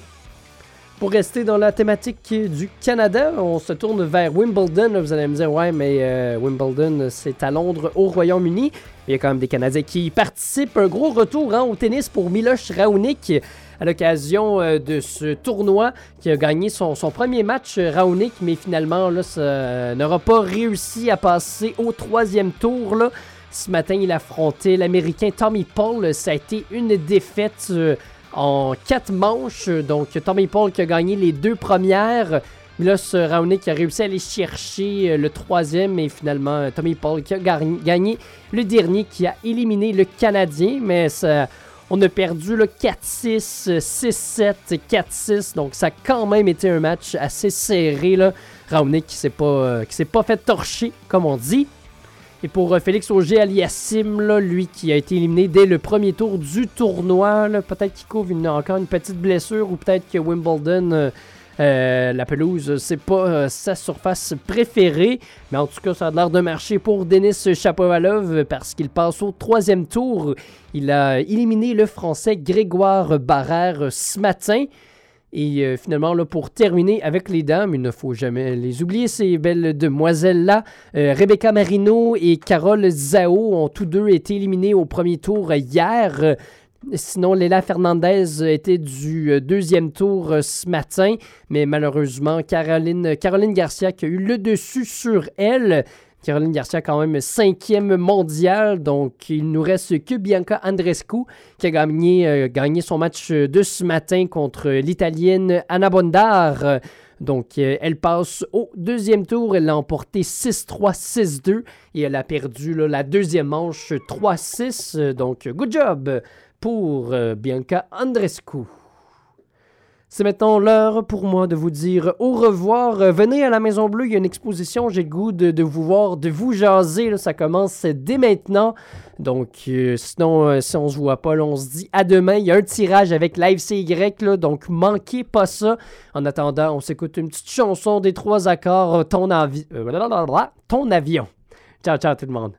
[SPEAKER 1] Pour rester dans la thématique du Canada, on se tourne vers Wimbledon. Vous allez me dire, ouais, mais euh, Wimbledon, c'est à Londres, au Royaume-Uni. Il y a quand même des Canadiens qui participent. Un gros retour hein, au tennis pour Miloš Raonic à l'occasion euh, de ce tournoi qui a gagné son, son premier match, euh, Raonic, mais finalement, là, ça euh, n'aura pas réussi à passer au troisième tour. Là. Ce matin, il affrontait l'Américain Tommy Paul. Ça a été une défaite en quatre manches. Donc, Tommy Paul qui a gagné les deux premières. Milos Raonic a réussi à aller chercher le troisième et finalement Tommy Paul qui a gagné le dernier qui a éliminé le Canadien. Mais ça, on a perdu le 4-6, euh, 6-7, 4-6. Donc ça a quand même été un match assez serré. Là. Raonic qui s'est pas, euh, s'est pas fait torcher, comme on dit. Et pour euh, Félix Auger Aliassim, lui qui a été éliminé dès le premier tour du tournoi, peut-être qu'il couvre une- encore une petite blessure ou peut-être que Wimbledon, euh, la pelouse, c'est pas euh, sa surface préférée. Mais en tout cas, ça a l'air de marcher pour Denis Chapovalov parce qu'il passe au troisième tour. Il a éliminé le Français Grégoire Barrère ce matin. Et euh, finalement, là, pour terminer avec les dames, il ne faut jamais les oublier, ces belles demoiselles-là. Rebecca Marino et Carole Zhao ont tous deux été éliminés au premier tour hier. Sinon, Léla Fernandez était du euh, deuxième tour euh, ce matin, mais malheureusement, Caroline, Garcia a eu le dessus sur elle. Caroline Garcia, quand même cinquième mondiale, donc il nous reste que Bianca Andrescu qui a gagné, euh, gagné son match de ce matin contre l'Italienne Anna Bondar. Donc, elle passe au deuxième tour. Elle l'a emporté 6-3, 6-2 et elle a perdu la deuxième manche 3-6. Euh, Donc, good job pour euh, Bianca Andrescu. C'est maintenant l'heure pour moi de vous dire au revoir. Euh, venez à la Maison Bleue, il y a une exposition, j'ai le goût de, vous voir, de vous jaser. ça commence dès maintenant. Donc, euh, sinon, si on se voit pas, on se dit à demain. Il y a un tirage avec Live CY, là, donc manquez pas ça. En attendant, on s'écoute une petite chanson des trois accords, ton, avi- ton avion. Ciao, ciao tout le monde.